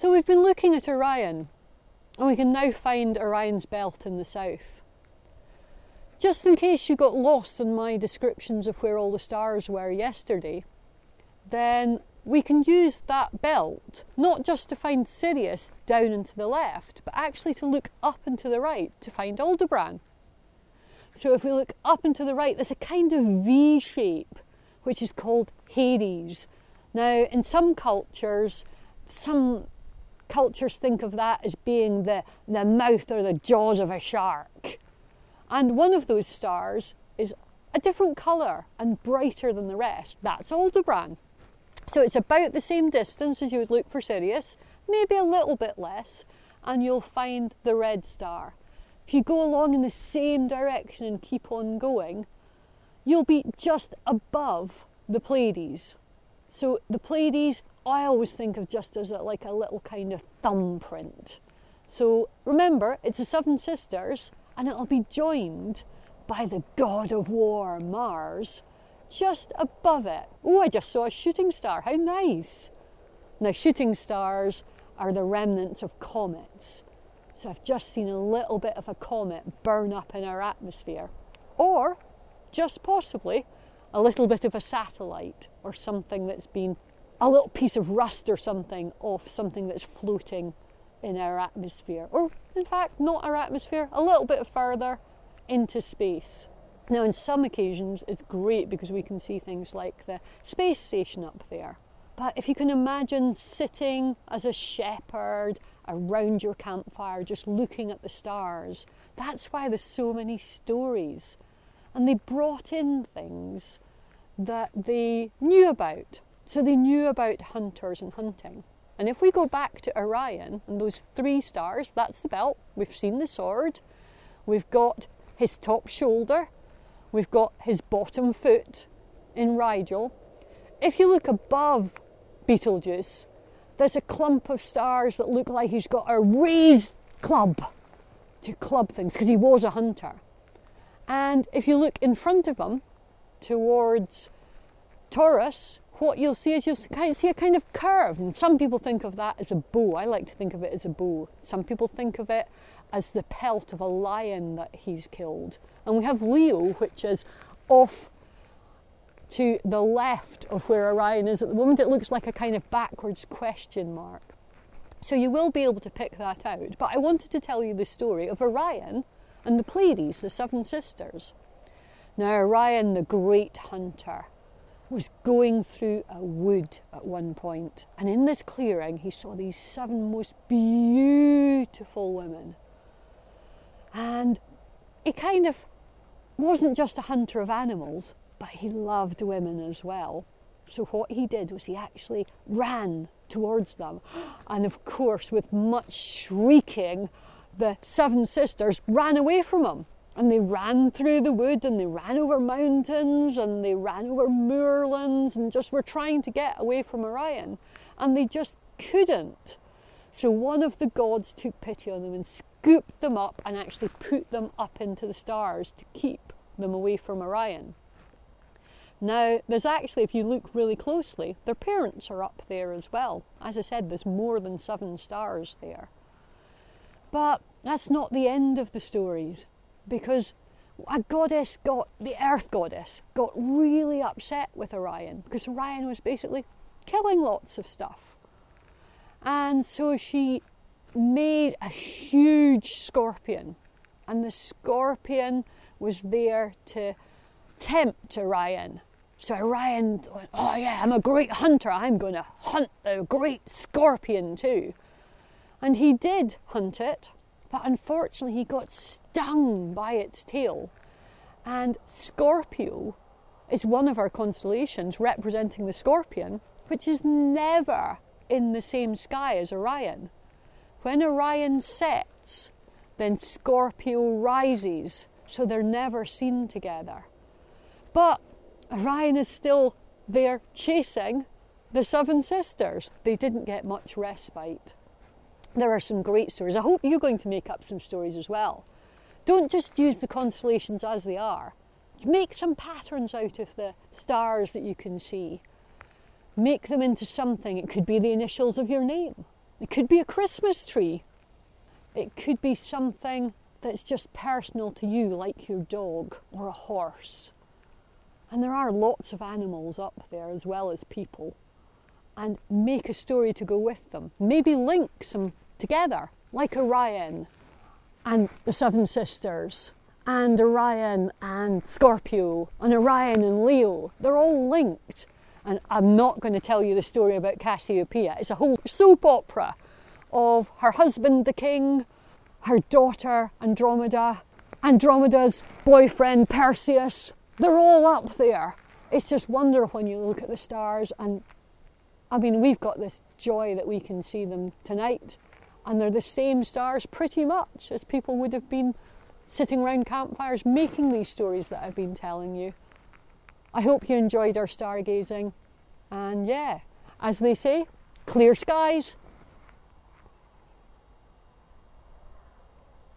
So we've been looking at Orion, and we can now find Orion's belt in the south. Just in case you got lost in my descriptions of where all the stars were yesterday, then we can use that belt not just to find Sirius down and to the left, but actually to look up and to the right to find Aldebaran. So if we look up and to the right, there's a kind of V shape, which is called Hyades. Now, in some cultures, some cultures think of that as being the, the mouth or the jaws of a shark. And one of those stars is a different colour and brighter than the rest. That's Aldebaran. So it's about the same distance as you would look for Sirius, maybe a little bit less, and you'll find the red star. If you go along in the same direction and keep on going, you'll be just above the Pleiades. So the Pleiades, I always think of just as a, like a little kind of thumbprint. So remember, it's the Seven Sisters, and it'll be joined by the god of war, Mars, just above it. Oh, I just saw a shooting star. How nice! Now, shooting stars are the remnants of comets. So I've just seen a little bit of a comet burn up in our atmosphere. Or, just possibly, a little bit of a satellite or something that's been a little piece of rust or something off something that's floating in our atmosphere. Or, in fact, not our atmosphere, a little bit further into space. Now, on some occasions, it's great because we can see things like the space station up there. But if you can imagine sitting as a shepherd around your campfire, just looking at the stars, that's why there's so many stories. And they brought in things that they knew about. So they knew about hunters and hunting. And if we go back to Orion and those three stars, that's the belt, we've seen the sword, we've got his top shoulder, We've got his bottom foot in Rigel. If you look above Betelgeuse, there's a clump of stars that look like he's got a raised club to club things because he was a hunter. And if you look in front of him towards Taurus, what you'll see is you'll see a kind of curve. And some people think of that as a bow. I like to think of it as a bow. Some people think of it as the pelt of a lion that he's killed. And we have Leo, which is off to the left of where Orion is. At the moment, it looks like a kind of backwards question mark. So you will be able to pick that out. But I wanted to tell you the story of Orion and the Pleiades, the seven sisters. Now, Orion, the great hunter, was going through a wood at one point, and in this clearing, he saw these seven most beautiful women. And he kind of wasn't just a hunter of animals, but he loved women as well. So what he did was he actually ran towards them. And of course, with much shrieking, the seven sisters ran away from him. And they ran through the wood and they ran over mountains and they ran over moorlands and just were trying to get away from Orion. And they just couldn't. So one of the gods took pity on them and scooped them up and actually put them up into the stars to keep them away from Orion. Now, there's actually, if you look really closely, their parents are up there as well. As I said, there's more than seven stars there. But that's not the end of the stories, because a goddess got, the earth goddess, got really upset with Orion, because Orion was basically killing lots of stuff. And so she made a huge scorpion, and the scorpion was there to tempt Orion. So Orion went, Oh, yeah, I'm a great hunter. I'm going to hunt the great scorpion too. And he did hunt it, but unfortunately, he got stung by its tail. And Scorpio is one of our constellations representing the scorpion, which is never in the same sky as Orion. When Orion sets, then Scorpio rises, so they're never seen together. But Orion is still there chasing the Seven Sisters. They didn't get much respite. There are some great stories. I hope you're going to make up some stories as well. Don't just use the constellations as they are. Make some patterns out of the stars that you can see. Make them into something. It could be the initials of your name. It could be a Christmas tree. It could be something that's just personal to you, like your dog or a horse. And there are lots of animals up there as well as people. And make a story to go with them. Maybe link some together, like Orion and the Seven Sisters, and Orion and Scorpio, and Orion and Leo. They're all linked. And I'm not going to tell you the story about Cassiopeia. It's a whole soap opera of her husband, the king, her daughter, Andromeda, Andromeda's boyfriend, Perseus. They're all up there. It's just wonder when you look at the stars. And I mean, we've got this joy that we can see them tonight. And they're the same stars pretty much as people would have been sitting around campfires making these stories that I've been telling you. I hope you enjoyed our stargazing. And yeah, as they say, clear skies,